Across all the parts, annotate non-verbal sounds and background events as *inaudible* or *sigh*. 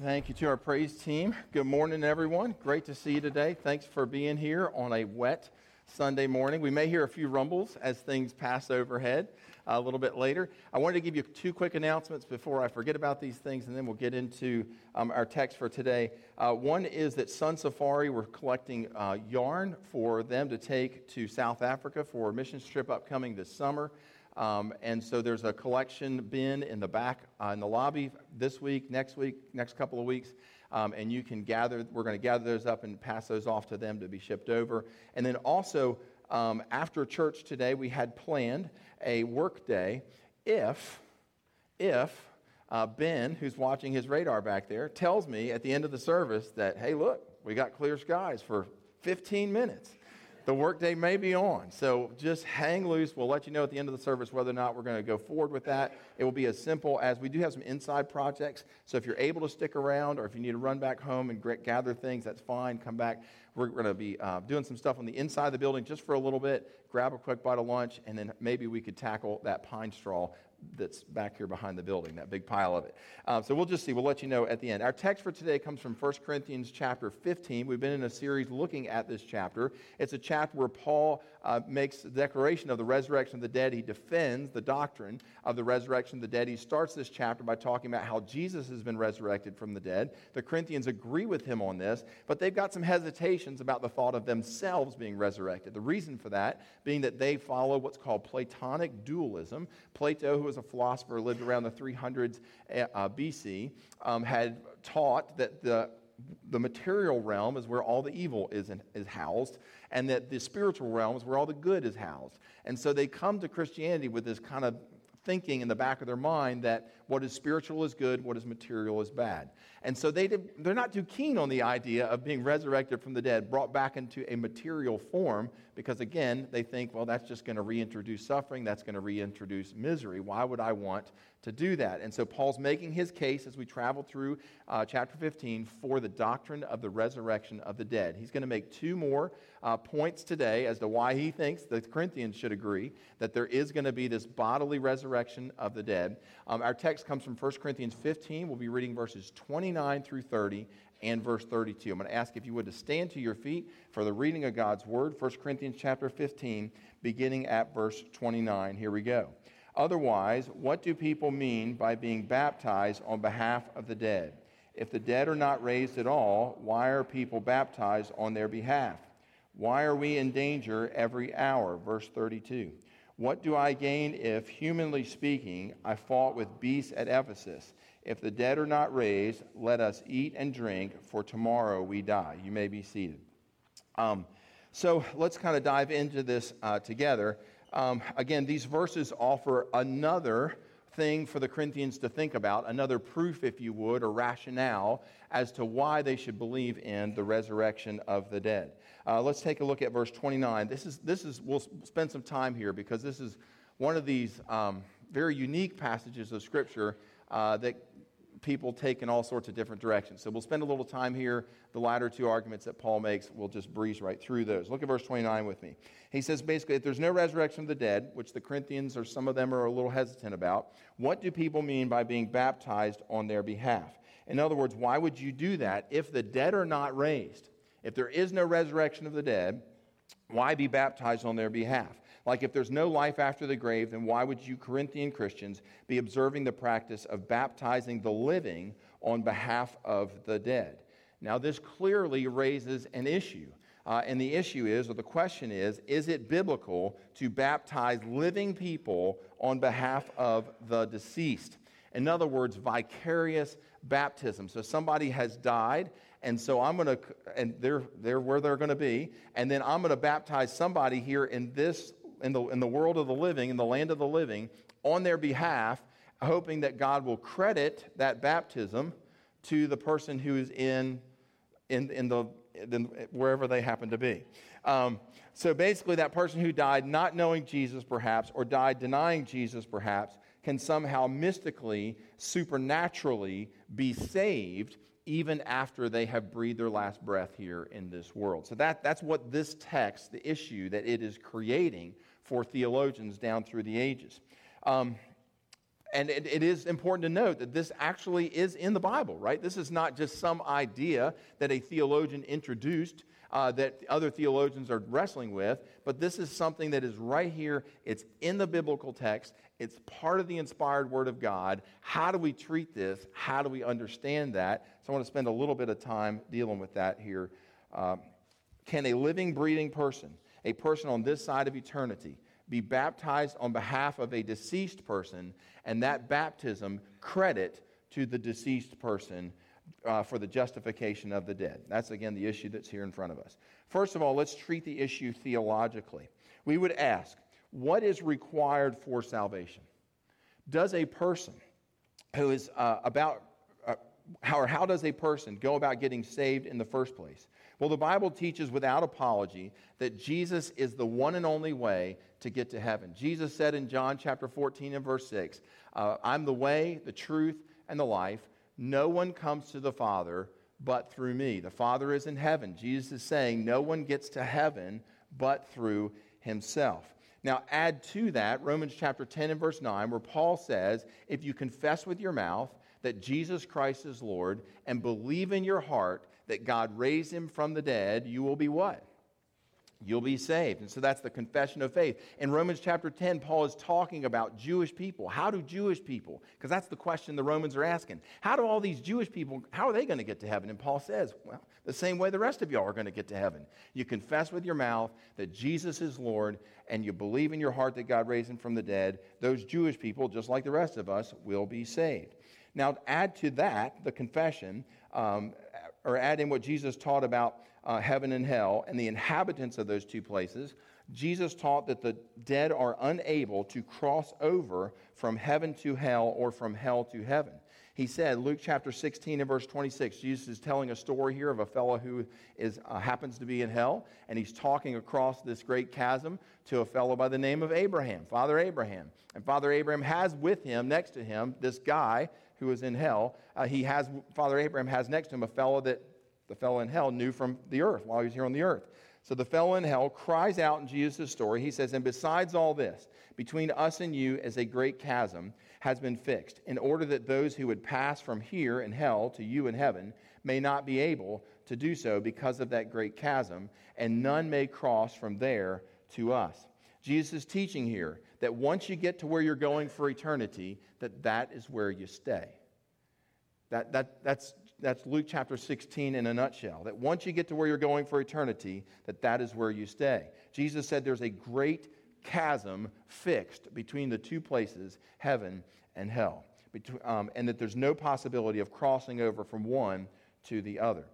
Thank you to our praise team. Good morning, everyone. Great to see you today. Thanks for being here on a wet Sunday morning. We may hear a few rumbles as things pass overhead a little bit later. I wanted to give you two quick announcements before I forget about these things, and then we'll get into um, our text for today. Uh, one is that Sun Safari, we're collecting uh, yarn for them to take to South Africa for a mission trip upcoming this summer. Um, and so there's a collection bin in the back uh, in the lobby this week, next week, next couple of weeks. Um, and you can gather, we're going to gather those up and pass those off to them to be shipped over. And then also, um, after church today, we had planned a work day if, if uh, Ben, who's watching his radar back there, tells me at the end of the service that, hey, look, we got clear skies for 15 minutes the workday may be on. So just hang loose. We'll let you know at the end of the service whether or not we're going to go forward with that. It will be as simple as we do have some inside projects. So if you're able to stick around or if you need to run back home and gather things, that's fine. Come back. We're going to be uh, doing some stuff on the inside of the building just for a little bit. Grab a quick bite of lunch, and then maybe we could tackle that pine straw that's back here behind the building, that big pile of it. Um, so we'll just see. We'll let you know at the end. Our text for today comes from 1 Corinthians chapter 15. We've been in a series looking at this chapter. It's a chapter where Paul uh, makes the declaration of the resurrection of the dead. He defends the doctrine of the resurrection of the dead. He starts this chapter by talking about how Jesus has been resurrected from the dead. The Corinthians agree with him on this, but they've got some hesitations about the thought of themselves being resurrected. The reason for that being that they follow what's called Platonic dualism. Plato, who was a philosopher, lived around the 300s uh, BC, um, had taught that the the material realm is where all the evil is, in, is housed, and that the spiritual realm is where all the good is housed. And so they come to Christianity with this kind of thinking in the back of their mind that what is spiritual is good, what is material is bad. And so they did, they're not too keen on the idea of being resurrected from the dead, brought back into a material form, because again, they think, well, that's just going to reintroduce suffering, that's going to reintroduce misery. Why would I want to do that? And so Paul's making his case as we travel through uh, chapter 15 for the doctrine of the resurrection of the dead. He's going to make two more uh, points today as to why he thinks the Corinthians should agree that there is going to be this bodily resurrection of the dead. Um, our text comes from 1 Corinthians 15. We'll be reading verses 29 through 30 and verse 32. I'm going to ask if you would to stand to your feet for the reading of God's word, 1 Corinthians chapter 15, beginning at verse 29. Here we go. Otherwise, what do people mean by being baptized on behalf of the dead? If the dead are not raised at all, why are people baptized on their behalf? Why are we in danger every hour? Verse 32. What do I gain if, humanly speaking, I fought with beasts at Ephesus? If the dead are not raised, let us eat and drink, for tomorrow we die. You may be seated. Um, so let's kind of dive into this uh, together. Um, again, these verses offer another thing for the Corinthians to think about, another proof, if you would, or rationale as to why they should believe in the resurrection of the dead. Uh, let's take a look at verse 29. This is, this is, we'll spend some time here because this is one of these um, very unique passages of Scripture uh, that people take in all sorts of different directions. So we'll spend a little time here. The latter two arguments that Paul makes, we'll just breeze right through those. Look at verse 29 with me. He says basically, if there's no resurrection of the dead, which the Corinthians or some of them are a little hesitant about, what do people mean by being baptized on their behalf? In other words, why would you do that if the dead are not raised? If there is no resurrection of the dead, why be baptized on their behalf? Like, if there's no life after the grave, then why would you, Corinthian Christians, be observing the practice of baptizing the living on behalf of the dead? Now, this clearly raises an issue. Uh, and the issue is, or the question is, is it biblical to baptize living people on behalf of the deceased? In other words, vicarious baptism. So somebody has died and so I'm going to, and they're, they're where they're going to be, and then I'm going to baptize somebody here in this, in the, in the world of the living, in the land of the living, on their behalf, hoping that God will credit that baptism to the person who is in, in, in the, in, wherever they happen to be. Um, so basically, that person who died not knowing Jesus, perhaps, or died denying Jesus, perhaps, can somehow mystically, supernaturally be saved even after they have breathed their last breath here in this world. So that, that's what this text, the issue that it is creating for theologians down through the ages. Um, And it, it is important to note that this actually is in the Bible, right? This is not just some idea that a theologian introduced uh, that other theologians are wrestling with, but this is something that is right here. It's in the biblical text, it's part of the inspired Word of God. How do we treat this? How do we understand that? So I want to spend a little bit of time dealing with that here. Um, can a living, breathing person, a person on this side of eternity, be baptized on behalf of a deceased person, and that baptism credit to the deceased person uh, for the justification of the dead. That's again the issue that's here in front of us. First of all, let's treat the issue theologically. We would ask, what is required for salvation? Does a person who is uh, about, uh, how, or how does a person go about getting saved in the first place? Well, the Bible teaches without apology that Jesus is the one and only way to get to heaven. Jesus said in John chapter 14 and verse 6, uh, I'm the way, the truth, and the life. No one comes to the Father but through me. The Father is in heaven. Jesus is saying no one gets to heaven but through himself. Now, add to that Romans chapter 10 and verse 9, where Paul says, If you confess with your mouth that Jesus Christ is Lord and believe in your heart that God raised him from the dead, you will be what? you'll be saved. And so that's the confession of faith. In Romans chapter 10, Paul is talking about Jewish people. How do Jewish people, because that's the question the Romans are asking, how do all these Jewish people, how are they going to get to heaven? And Paul says, well, the same way the rest of y'all are going to get to heaven. You confess with your mouth that Jesus is Lord and you believe in your heart that God raised him from the dead. Those Jewish people, just like the rest of us, will be saved. Now, add to that the confession, um, or add in what Jesus taught about uh, heaven and hell and the inhabitants of those two places, Jesus taught that the dead are unable to cross over from heaven to hell or from hell to heaven. He said, Luke chapter 16 and verse 26, Jesus is telling a story here of a fellow who is, uh, happens to be in hell, and he's talking across this great chasm to a fellow by the name of Abraham, Father Abraham. And Father Abraham has with him, next to him, this guy who is in hell. Uh, he has, Father Abraham has next to him a fellow that the fellow in hell knew from the earth while he was here on the earth. So the fellow in hell cries out in Jesus' story. He says, And besides all this, between us and you is a great chasm has been fixed, in order that those who would pass from here in hell to you in heaven may not be able to do so because of that great chasm, and none may cross from there to us. Jesus is teaching here that once you get to where you're going for eternity, that that is where you stay. That, that, that's that's Luke chapter 16 in a nutshell. That once you get to where you're going for eternity, that that is where you stay. Jesus said there's a great chasm fixed between the two places, heaven and hell, between, um, and that there's no possibility of crossing over from one to the other.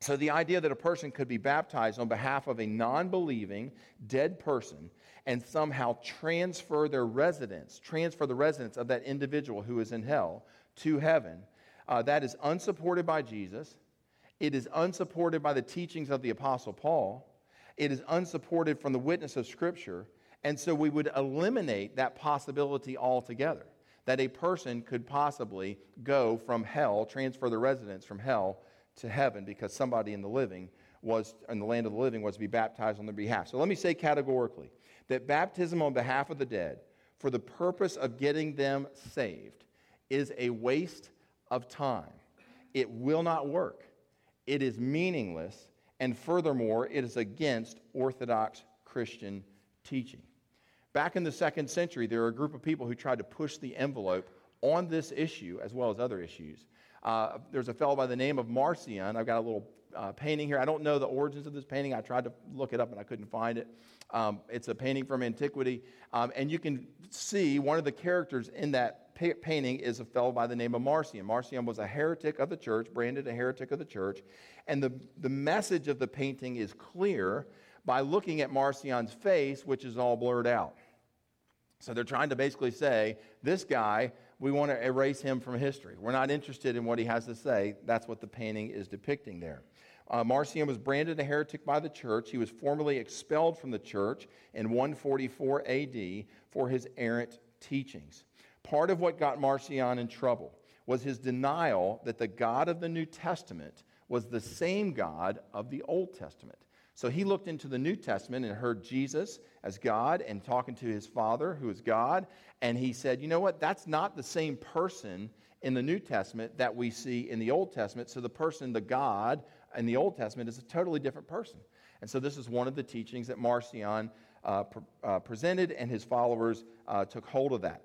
So the idea that a person could be baptized on behalf of a non believing, dead person and somehow transfer their residence, transfer the residence of that individual who is in hell to heaven uh, that is unsupported by Jesus. It is unsupported by the teachings of the Apostle Paul. It is unsupported from the witness of Scripture. And so we would eliminate that possibility altogether that a person could possibly go from hell, transfer the residence from hell to heaven because somebody in the living was in the land of the living was to be baptized on their behalf. So let me say categorically that baptism on behalf of the dead for the purpose of getting them saved is a waste of time. It will not work. It is meaningless. And furthermore, it is against Orthodox Christian teaching. Back in the second century, there were a group of people who tried to push the envelope on this issue as well as other issues. Uh, there's a fellow by the name of Marcion. I've got a little uh, painting here. I don't know the origins of this painting. I tried to look it up and I couldn't find it. Um, it's a painting from antiquity. Um, and you can see one of the characters in that pa- painting is a fellow by the name of Marcion. Marcion was a heretic of the church, branded a heretic of the church. And the, the message of the painting is clear by looking at Marcion's face, which is all blurred out. So they're trying to basically say, this guy, we want to erase him from history. We're not interested in what he has to say. That's what the painting is depicting there. Uh, Marcion was branded a heretic by the church. He was formally expelled from the church in 144 AD for his errant teachings. Part of what got Marcion in trouble was his denial that the God of the New Testament was the same God of the Old Testament. So he looked into the New Testament and heard Jesus as God and talking to his Father, who is God. And he said, you know what? That's not the same person in the New Testament that we see in the Old Testament. So the person, the God in the Old Testament, is a totally different person. And so this is one of the teachings that Marcion uh, pre- uh, presented, and his followers uh, took hold of that.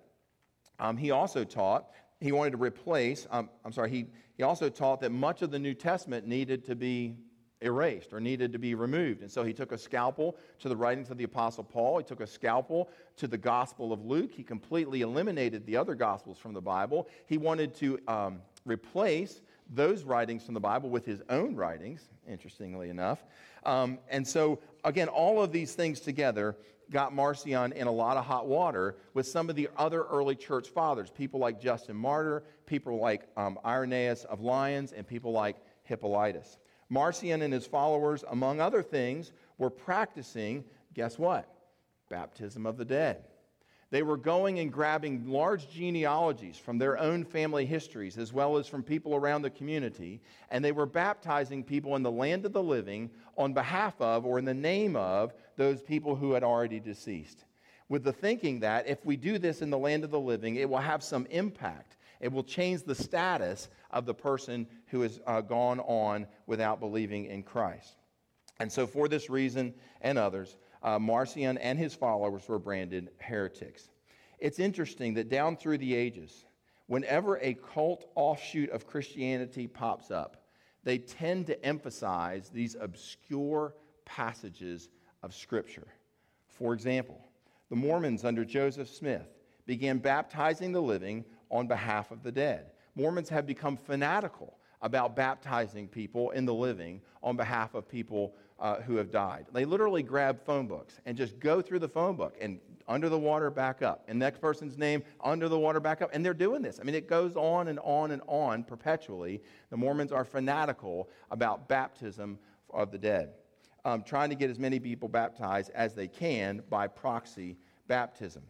Um, he also taught, he wanted to replace, um, I'm sorry, he, he also taught that much of the New Testament needed to be erased or needed to be removed. And so he took a scalpel to the writings of the Apostle Paul. He took a scalpel to the Gospel of Luke. He completely eliminated the other Gospels from the Bible. He wanted to um, replace those writings from the Bible with his own writings, interestingly enough. Um, and so, again, all of these things together got Marcion in a lot of hot water with some of the other early church fathers, people like Justin Martyr, people like um, Irenaeus of Lyons, and people like Hippolytus. Marcion and his followers, among other things, were practicing, guess what? Baptism of the dead. They were going and grabbing large genealogies from their own family histories, as well as from people around the community, and they were baptizing people in the land of the living on behalf of or in the name of those people who had already deceased. With the thinking that if we do this in the land of the living, it will have some impact. It will change the status of the person who has uh, gone on without believing in Christ. And so, for this reason and others, uh, Marcion and his followers were branded heretics. It's interesting that down through the ages, whenever a cult offshoot of Christianity pops up, they tend to emphasize these obscure passages of Scripture. For example, the Mormons under Joseph Smith began baptizing the living on behalf of the dead. Mormons have become fanatical about baptizing people in the living on behalf of people uh, who have died. They literally grab phone books and just go through the phone book and under the water, back up. And next person's name, under the water, back up. And they're doing this. I mean, it goes on and on and on perpetually. The Mormons are fanatical about baptism of the dead, um, trying to get as many people baptized as they can by proxy baptism.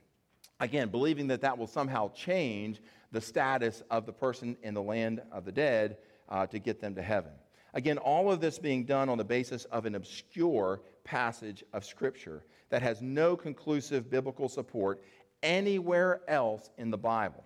Again, believing that that will somehow change the status of the person in the land of the dead uh, to get them to heaven. Again, all of this being done on the basis of an obscure passage of Scripture that has no conclusive biblical support anywhere else in the Bible.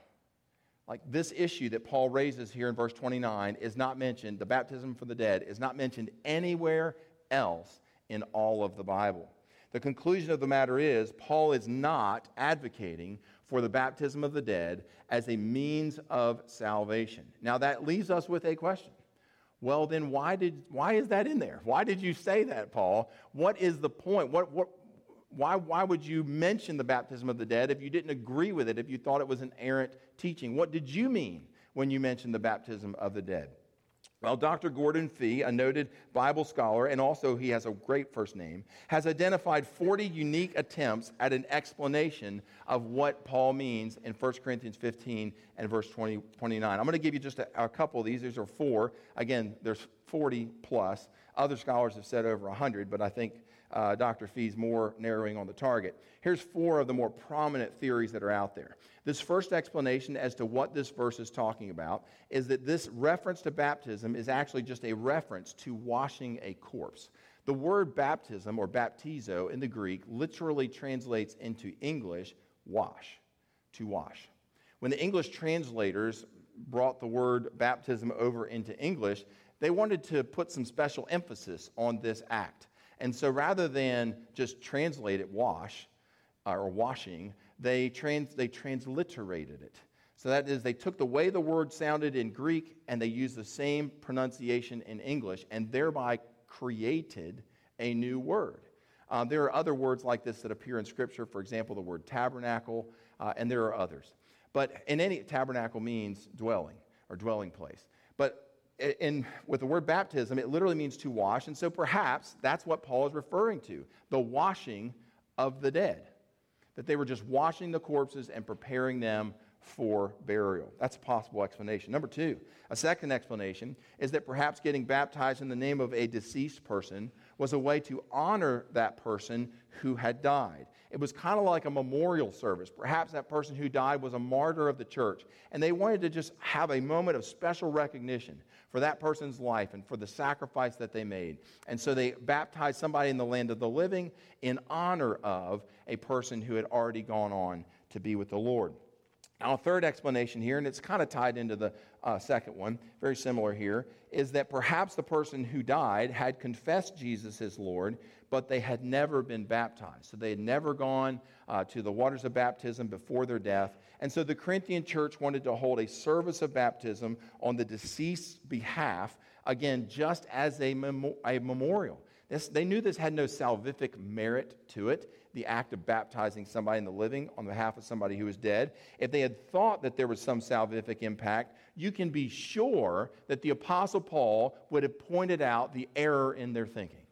Like this issue that Paul raises here in verse 29 is not mentioned, the baptism for the dead is not mentioned anywhere else in all of the Bible. The conclusion of the matter is Paul is not advocating for the baptism of the dead as a means of salvation. Now, that leaves us with a question. Well, then, why, did, why is that in there? Why did you say that, Paul? What is the point? What, what, why, why would you mention the baptism of the dead if you didn't agree with it, if you thought it was an errant teaching? What did you mean when you mentioned the baptism of the dead? Well, Dr. Gordon Fee, a noted Bible scholar, and also he has a great first name, has identified 40 unique attempts at an explanation of what Paul means in 1 Corinthians 15 and verse 20, 29. I'm going to give you just a, a couple of these. These are four. Again, there's 40 plus. Other scholars have said over 100, but I think uh, Dr. Fee's more narrowing on the target. Here's four of the more prominent theories that are out there. This first explanation as to what this verse is talking about is that this reference to baptism is actually just a reference to washing a corpse. The word baptism or baptizo in the Greek literally translates into English wash, to wash. When the English translators brought the word baptism over into English, they wanted to put some special emphasis on this act. And so rather than just translate it wash or washing, they, trans, they transliterated it. So that is, they took the way the word sounded in Greek and they used the same pronunciation in English and thereby created a new word. Uh, there are other words like this that appear in Scripture, for example, the word tabernacle, uh, and there are others. But in any tabernacle means dwelling or dwelling place. But in, with the word baptism, it literally means to wash. And so perhaps that's what Paul is referring to the washing of the dead that they were just washing the corpses and preparing them for burial. That's a possible explanation. Number two, a second explanation is that perhaps getting baptized in the name of a deceased person was a way to honor that person who had died. It was kind of like a memorial service. Perhaps that person who died was a martyr of the church, and they wanted to just have a moment of special recognition for that person's life and for the sacrifice that they made. And so they baptized somebody in the land of the living in honor of a person who had already gone on to be with the Lord. Now, a third explanation here, and it's kind of tied into the uh, second one, very similar here, is that perhaps the person who died had confessed Jesus as Lord, but they had never been baptized. So they had never gone uh, to the waters of baptism before their death. And so the Corinthian church wanted to hold a service of baptism on the deceased's behalf, again, just as a, mem- a memorial. This, they knew this had no salvific merit to it the act of baptizing somebody in the living on behalf of somebody who is dead, if they had thought that there was some salvific impact, you can be sure that the Apostle Paul would have pointed out the error in their thinking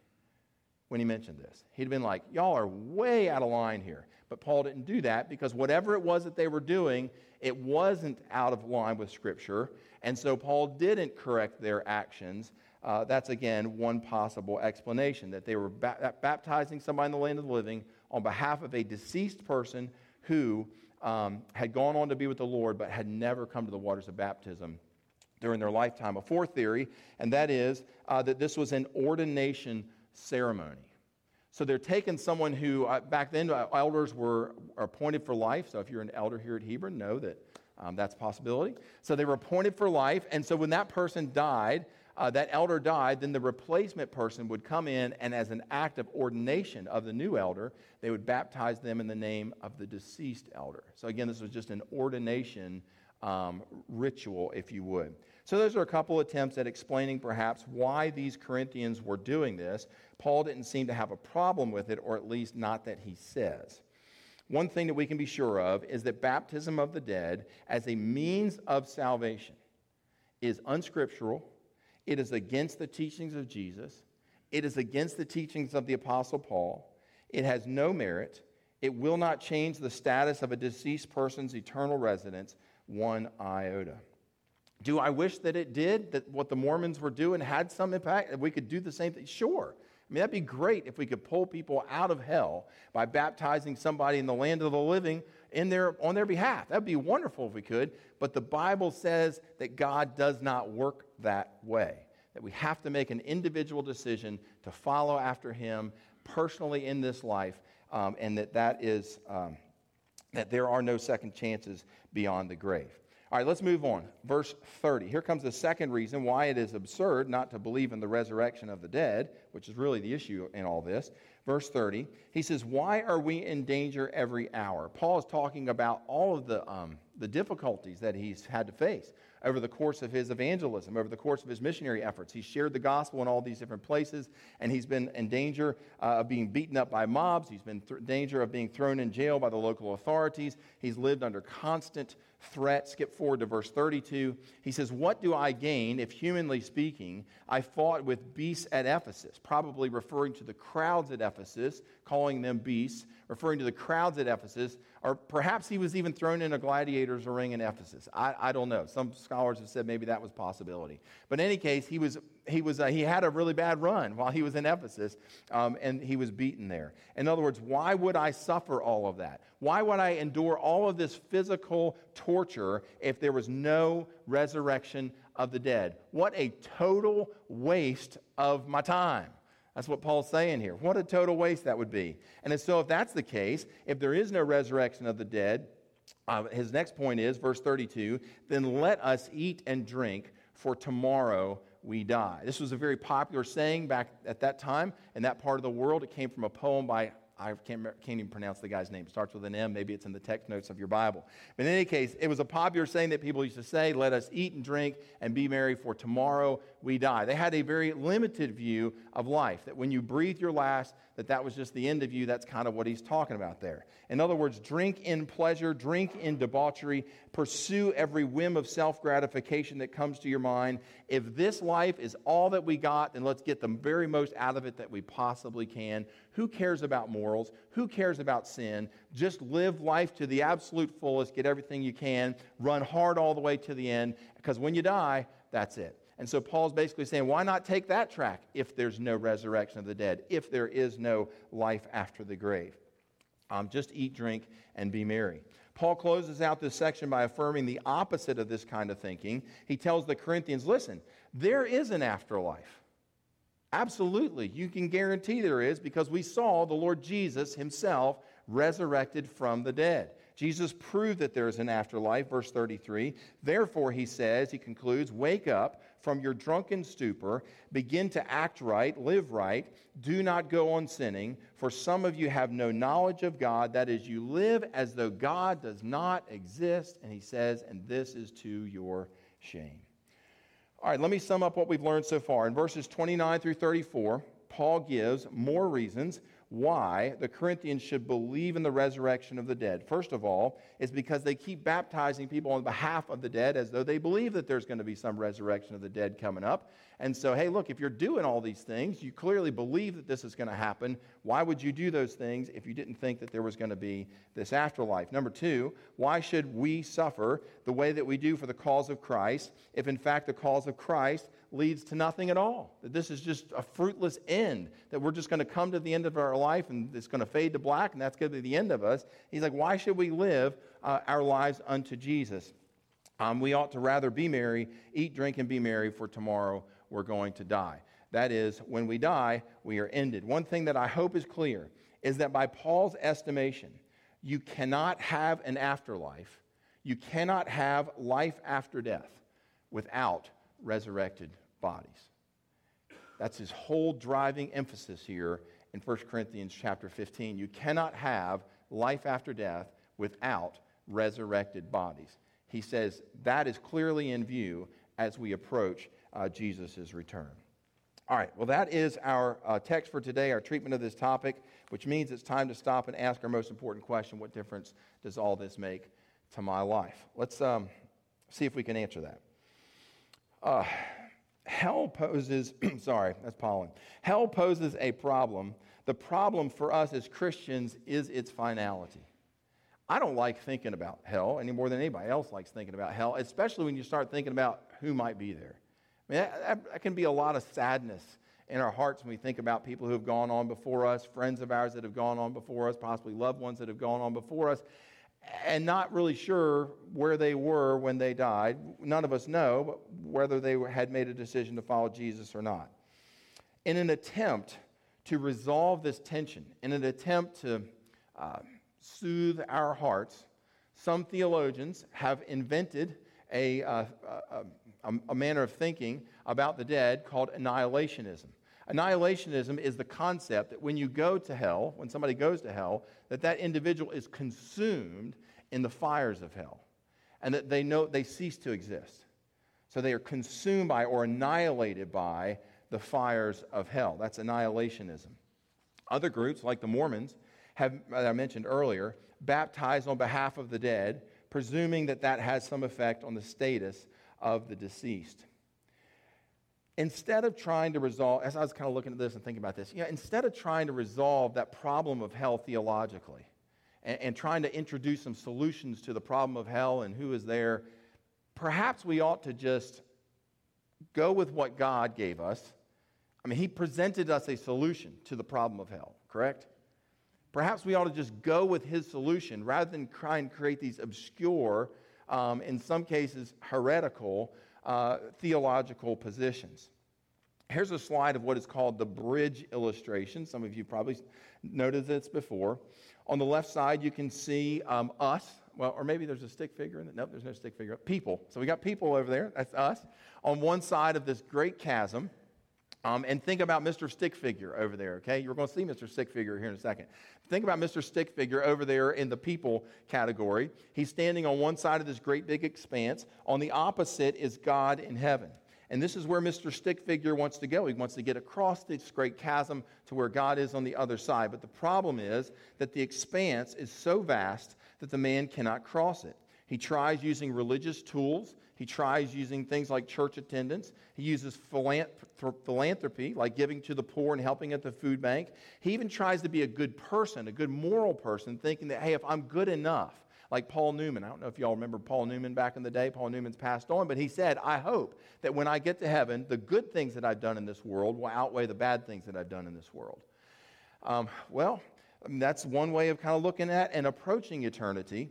when he mentioned this. He'd been like, Y'all are way out of line here. But Paul didn't do that because whatever it was that they were doing, it wasn't out of line with Scripture. And so Paul didn't correct their actions. Uh, that's again one possible explanation that they were ba- baptizing somebody in the land of the living on behalf of a deceased person who um, had gone on to be with the Lord but had never come to the waters of baptism during their lifetime. A fourth theory, and that is uh, that this was an ordination ceremony. So they're taking someone who, uh, back then, uh, elders were appointed for life. So if you're an elder here at Hebron, know that um, that's a possibility. So they were appointed for life. And so when that person died, uh, that elder died, then the replacement person would come in, and as an act of ordination of the new elder, they would baptize them in the name of the deceased elder. So, again, this was just an ordination um, ritual, if you would. So, those are a couple attempts at explaining perhaps why these Corinthians were doing this. Paul didn't seem to have a problem with it, or at least not that he says. One thing that we can be sure of is that baptism of the dead as a means of salvation is unscriptural it is against the teachings of Jesus. It is against the teachings of the Apostle Paul. It has no merit. It will not change the status of a deceased person's eternal residence one iota. Do I wish that it did, that what the Mormons were doing had some impact, that we could do the same thing? Sure. I mean, that'd be great if we could pull people out of hell by baptizing somebody in the land of the living in their, on their behalf. That'd be wonderful if we could. But the Bible says that God does not work that way, that we have to make an individual decision to follow after Him personally in this life, um, and that that is um, that there are no second chances beyond the grave. All right, let's move on. Verse 30. Here comes the second reason why it is absurd not to believe in the resurrection of the dead, which is really the issue in all this. Verse 30, he says, Why are we in danger every hour? Paul is talking about all of the, um, the difficulties that he's had to face over the course of his evangelism, over the course of his missionary efforts. He's shared the gospel in all these different places, and he's been in danger uh, of being beaten up by mobs. He's been in danger of being thrown in jail by the local authorities. He's lived under constant threat. Skip forward to verse 32. He says, What do I gain if, humanly speaking, I fought with beasts at Ephesus? Probably referring to the crowds at Ephesus, calling them beasts, referring to the crowds at Ephesus, or perhaps he was even thrown in a gladiator's ring in Ephesus. I, I don't know. Some scholars have said maybe that was possibility. But in any case, he was he was uh, he had a really bad run while he was in Ephesus, um, and he was beaten there. In other words, why would I suffer all of that? Why would I endure all of this physical torture if there was no resurrection of the dead? What a total waste of my time. That's what Paul's saying here. What a total waste that would be. And so, if that's the case, if there is no resurrection of the dead, uh, his next point is, verse 32, then let us eat and drink, for tomorrow we die. This was a very popular saying back at that time in that part of the world. It came from a poem by I can't, can't even pronounce the guy's name. It starts with an M. Maybe it's in the text notes of your Bible. But in any case, it was a popular saying that people used to say, Let us eat and drink and be merry, for tomorrow we die. They had a very limited view of life, that when you breathe your last, that that was just the end of you. That's kind of what he's talking about there. In other words, drink in pleasure, drink in debauchery, pursue every whim of self gratification that comes to your mind. If this life is all that we got, then let's get the very most out of it that we possibly can. Who cares about morals? Who cares about sin? Just live life to the absolute fullest, get everything you can, run hard all the way to the end, because when you die, that's it. And so Paul's basically saying, why not take that track if there's no resurrection of the dead, if there is no life after the grave? Um, just eat, drink, and be merry. Paul closes out this section by affirming the opposite of this kind of thinking. He tells the Corinthians listen, there is an afterlife. Absolutely. You can guarantee there is because we saw the Lord Jesus himself resurrected from the dead. Jesus proved that there is an afterlife, verse 33. Therefore, he says, he concludes, wake up from your drunken stupor, begin to act right, live right, do not go on sinning, for some of you have no knowledge of God. That is, you live as though God does not exist. And he says, and this is to your shame. All right, let me sum up what we've learned so far. In verses 29 through 34, Paul gives more reasons why the Corinthians should believe in the resurrection of the dead. First of all, is because they keep baptizing people on behalf of the dead as though they believe that there's going to be some resurrection of the dead coming up. And so, hey, look, if you're doing all these things, you clearly believe that this is going to happen. Why would you do those things if you didn't think that there was going to be this afterlife? Number two, why should we suffer the way that we do for the cause of Christ if, in fact, the cause of Christ leads to nothing at all. That this is just a fruitless end, that we're just going to come to the end of our life and it's going to fade to black and that's going to be the end of us. He's like, why should we live uh, our lives unto Jesus? Um, we ought to rather be merry, eat, drink, and be merry, for tomorrow we're going to die. That is, when we die, we are ended. One thing that I hope is clear is that by Paul's estimation, you cannot have an afterlife, you cannot have life after death without resurrected bodies. That's his whole driving emphasis here in 1 Corinthians chapter 15. You cannot have life after death without resurrected bodies. He says that is clearly in view as we approach uh, Jesus' return. All right, well, that is our uh, text for today, our treatment of this topic, which means it's time to stop and ask our most important question what difference does all this make to my life? Let's um, see if we can answer that. Uh, hell poses, *clears throat* sorry, that's pollen. Hell poses a problem. The problem for us as Christians is its finality. I don't like thinking about hell any more than anybody else likes thinking about hell, especially when you start thinking about who might be there. I mean, that, that can be a lot of sadness in our hearts when we think about people who have gone on before us, friends of ours that have gone on before us, possibly loved ones that have gone on before us and not really sure where they were when they died. None of us know whether they had made a decision to follow Jesus or not. In an attempt to resolve this tension, in an attempt to uh, soothe our hearts, some theologians have invented a, uh, a, a manner of thinking about the dead called annihilationism. Annihilationism is the concept that when you go to hell, when somebody goes to hell, that that individual is consumed in the fires of hell and that they know they cease to exist. So they are consumed by or annihilated by the fires of hell. That's annihilationism. Other groups, like the Mormons, have, as I mentioned earlier, baptized on behalf of the dead, presuming that that has some effect on the status of the deceased instead of trying to resolve, as I was kind of looking at this and thinking about this, you know, instead of trying to resolve that problem of hell theologically and, and trying to introduce some solutions to the problem of hell and who is there, perhaps we ought to just go with what God gave us. I mean, He presented us a solution to the problem of hell, correct? Perhaps we ought to just go with His solution rather than try and create these obscure, um, in some cases heretical, uh, theological positions. Here's a slide of what is called the bridge illustration. Some of you probably noted this before. On the left side, you can see um, us. Well, or maybe there's a stick figure in it. Nope, there's no stick figure. People. So we got people over there. That's us. On one side of this great chasm. Um, and think about Mr. Stick Figure over there, okay? You're going to see Mr. Stick Figure here in a second. Think about Mr. Stick Figure over there in the people category. He's standing on one side of this great big expanse. On the opposite is God in heaven. And this is where Mr. Stick Figure wants to go. He wants to get across this great chasm to where God is on the other side. But the problem is that the expanse is so vast that the man cannot cross it. He tries using religious tools. He tries using things like church attendance. He uses philanthropy, like giving to the poor and helping at the food bank. He even tries to be a good person, a good moral person, thinking that, hey, if I'm good enough, like Paul Newman. I don't know if y'all remember Paul Newman back in the day. Paul Newman's passed on, but he said, I hope that when I get to heaven, the good things that I've done in this world will outweigh the bad things that I've done in this world. Um, well, I mean, that's one way of kind of looking at and approaching eternity.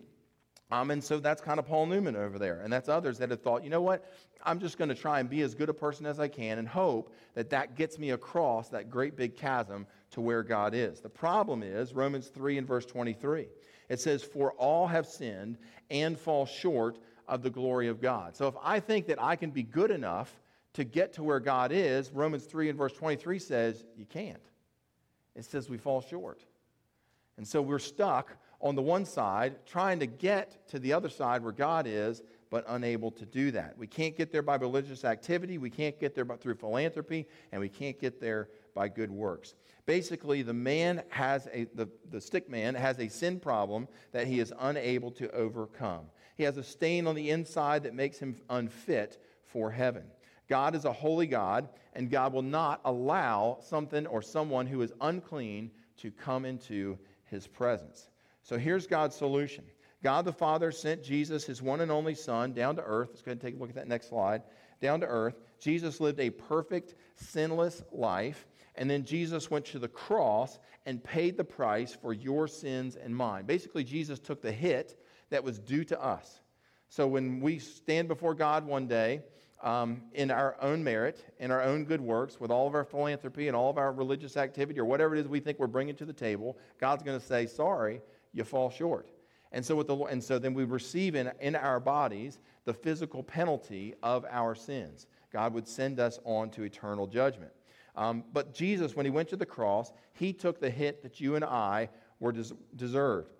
Um, and so that's kind of Paul Newman over there. And that's others that have thought, you know what? I'm just going to try and be as good a person as I can and hope that that gets me across that great big chasm to where God is. The problem is Romans 3 and verse 23. It says, For all have sinned and fall short of the glory of God. So if I think that I can be good enough to get to where God is, Romans 3 and verse 23 says, You can't. It says we fall short. And so we're stuck on the one side trying to get to the other side where God is, but unable to do that. We can't get there by religious activity, we can't get there by, through philanthropy, and we can't get there by good works. Basically, the man has a the, the stick man has a sin problem that he is unable to overcome. He has a stain on the inside that makes him unfit for heaven. God is a holy God, and God will not allow something or someone who is unclean to come into his presence. So here's God's solution God the Father sent Jesus, his one and only Son, down to earth. Let's go ahead and take a look at that next slide. Down to earth. Jesus lived a perfect, sinless life. And then Jesus went to the cross and paid the price for your sins and mine. Basically, Jesus took the hit that was due to us. So when we stand before God one day, um, in our own merit, in our own good works, with all of our philanthropy and all of our religious activity or whatever it is we think we're bringing to the table, God's going to say, Sorry, you fall short. And so, with the, and so then we receive in, in our bodies the physical penalty of our sins. God would send us on to eternal judgment. Um, but Jesus, when he went to the cross, he took the hit that you and I were des- deserved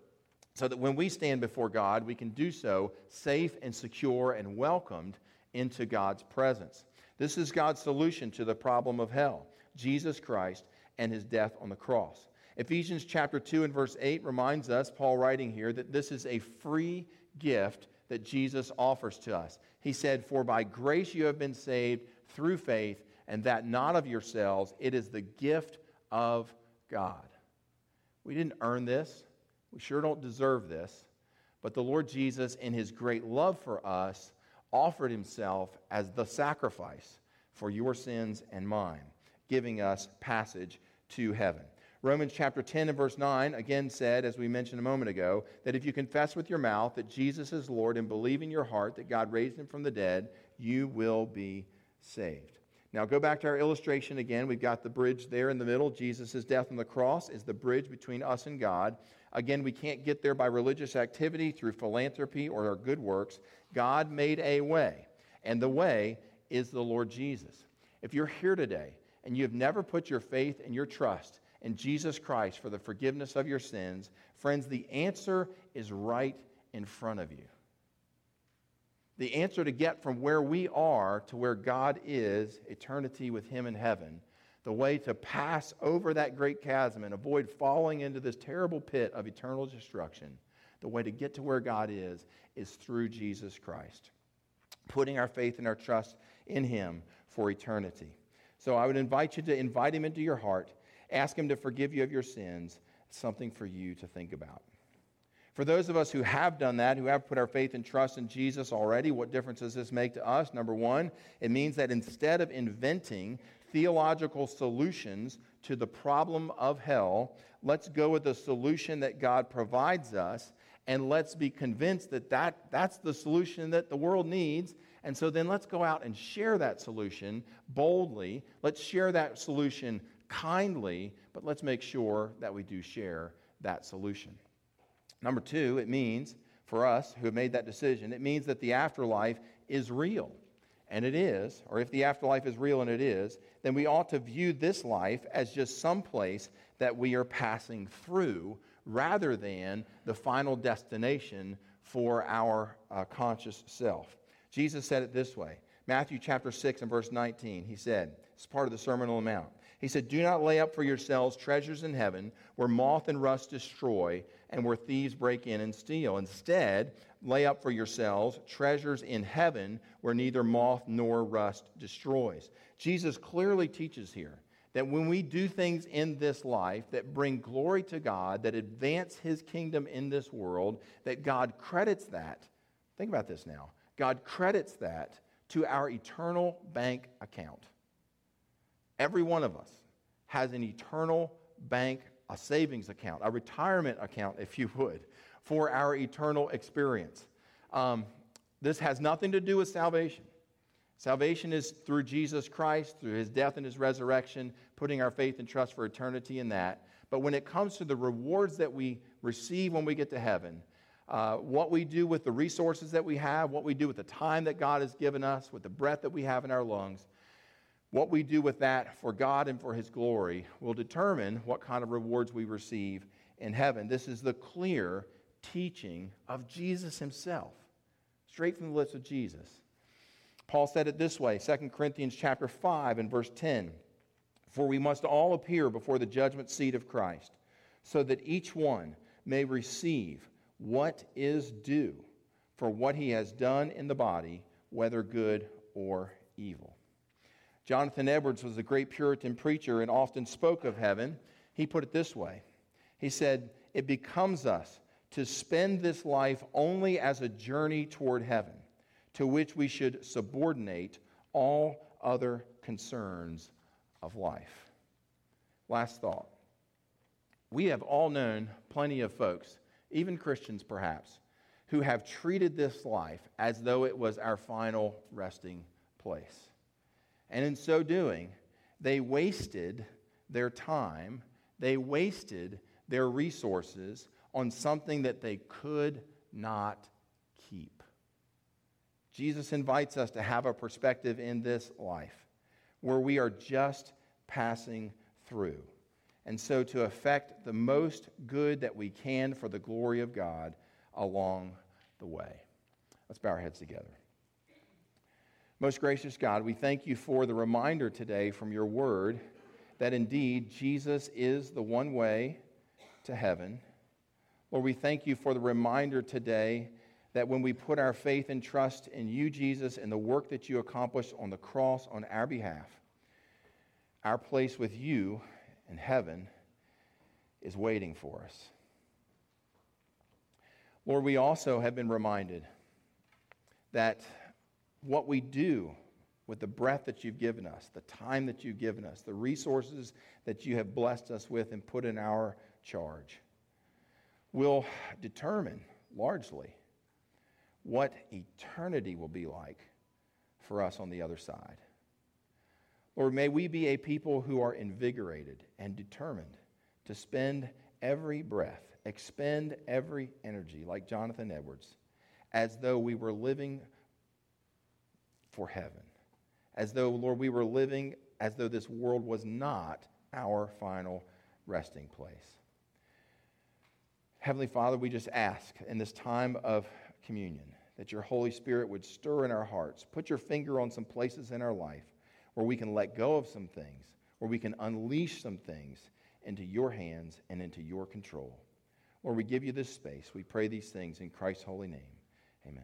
so that when we stand before God, we can do so safe and secure and welcomed into God's presence. This is God's solution to the problem of hell Jesus Christ and his death on the cross. Ephesians chapter 2 and verse 8 reminds us, Paul writing here, that this is a free gift that Jesus offers to us. He said, For by grace you have been saved through faith, and that not of yourselves, it is the gift of God. We didn't earn this. We sure don't deserve this. But the Lord Jesus, in his great love for us, offered himself as the sacrifice for your sins and mine, giving us passage to heaven. Romans chapter 10 and verse 9 again said, as we mentioned a moment ago, that if you confess with your mouth that Jesus is Lord and believe in your heart that God raised him from the dead, you will be saved. Now, go back to our illustration again. We've got the bridge there in the middle. Jesus' death on the cross is the bridge between us and God. Again, we can't get there by religious activity, through philanthropy, or our good works. God made a way, and the way is the Lord Jesus. If you're here today and you have never put your faith and your trust in Jesus Christ for the forgiveness of your sins, friends, the answer is right in front of you. The answer to get from where we are to where God is, eternity with Him in heaven, the way to pass over that great chasm and avoid falling into this terrible pit of eternal destruction, the way to get to where God is, is through Jesus Christ. Putting our faith and our trust in Him for eternity. So I would invite you to invite Him into your heart, ask Him to forgive you of your sins, something for you to think about. For those of us who have done that, who have put our faith and trust in Jesus already, what difference does this make to us? Number one, it means that instead of inventing theological solutions to the problem of hell. Let's go with the solution that God provides us, and let's be convinced that, that that's the solution that the world needs. And so then let's go out and share that solution boldly. Let's share that solution kindly, but let's make sure that we do share that solution. Number two, it means for us who have made that decision, it means that the afterlife is real and it is, or if the afterlife is real and it is, then we ought to view this life as just some place that we are passing through rather than the final destination for our uh, conscious self. Jesus said it this way Matthew chapter 6 and verse 19. He said, it's part of the Sermon on the Mount. He said, Do not lay up for yourselves treasures in heaven where moth and rust destroy and where thieves break in and steal. Instead, lay up for yourselves treasures in heaven where neither moth nor rust destroys. Jesus clearly teaches here that when we do things in this life that bring glory to God, that advance his kingdom in this world, that God credits that. Think about this now. God credits that to our eternal bank account. Every one of us has an eternal bank a savings account, a retirement account, if you would, for our eternal experience. Um, this has nothing to do with salvation. Salvation is through Jesus Christ, through his death and his resurrection, putting our faith and trust for eternity in that. But when it comes to the rewards that we receive when we get to heaven, uh, what we do with the resources that we have, what we do with the time that God has given us, with the breath that we have in our lungs, what we do with that for God and for His glory will determine what kind of rewards we receive in heaven. This is the clear teaching of Jesus Himself, straight from the lips of Jesus. Paul said it this way 2 Corinthians chapter 5 and verse 10 For we must all appear before the judgment seat of Christ, so that each one may receive what is due for what he has done in the body, whether good or evil. Jonathan Edwards was a great Puritan preacher and often spoke of heaven. He put it this way He said, It becomes us to spend this life only as a journey toward heaven, to which we should subordinate all other concerns of life. Last thought. We have all known plenty of folks, even Christians perhaps, who have treated this life as though it was our final resting place. And in so doing, they wasted their time, they wasted their resources on something that they could not keep. Jesus invites us to have a perspective in this life where we are just passing through. And so to effect the most good that we can for the glory of God along the way. Let's bow our heads together. Most gracious God, we thank you for the reminder today from your word that indeed Jesus is the one way to heaven. Lord, we thank you for the reminder today that when we put our faith and trust in you, Jesus, and the work that you accomplished on the cross on our behalf, our place with you in heaven is waiting for us. Lord, we also have been reminded that what we do with the breath that you've given us, the time that you've given us, the resources that you have blessed us with and put in our charge will determine largely what eternity will be like for us on the other side. Lord, may we be a people who are invigorated and determined to spend every breath, expend every energy, like Jonathan Edwards, as though we were living for heaven. As though, Lord, we were living as though this world was not our final resting place. Heavenly Father, we just ask in this time of communion that your Holy Spirit would stir in our hearts. Put your finger on some places in our life where we can let go of some things, where we can unleash some things into your hands and into your control. Lord, we give you this space. We pray these things in Christ's holy name. Amen.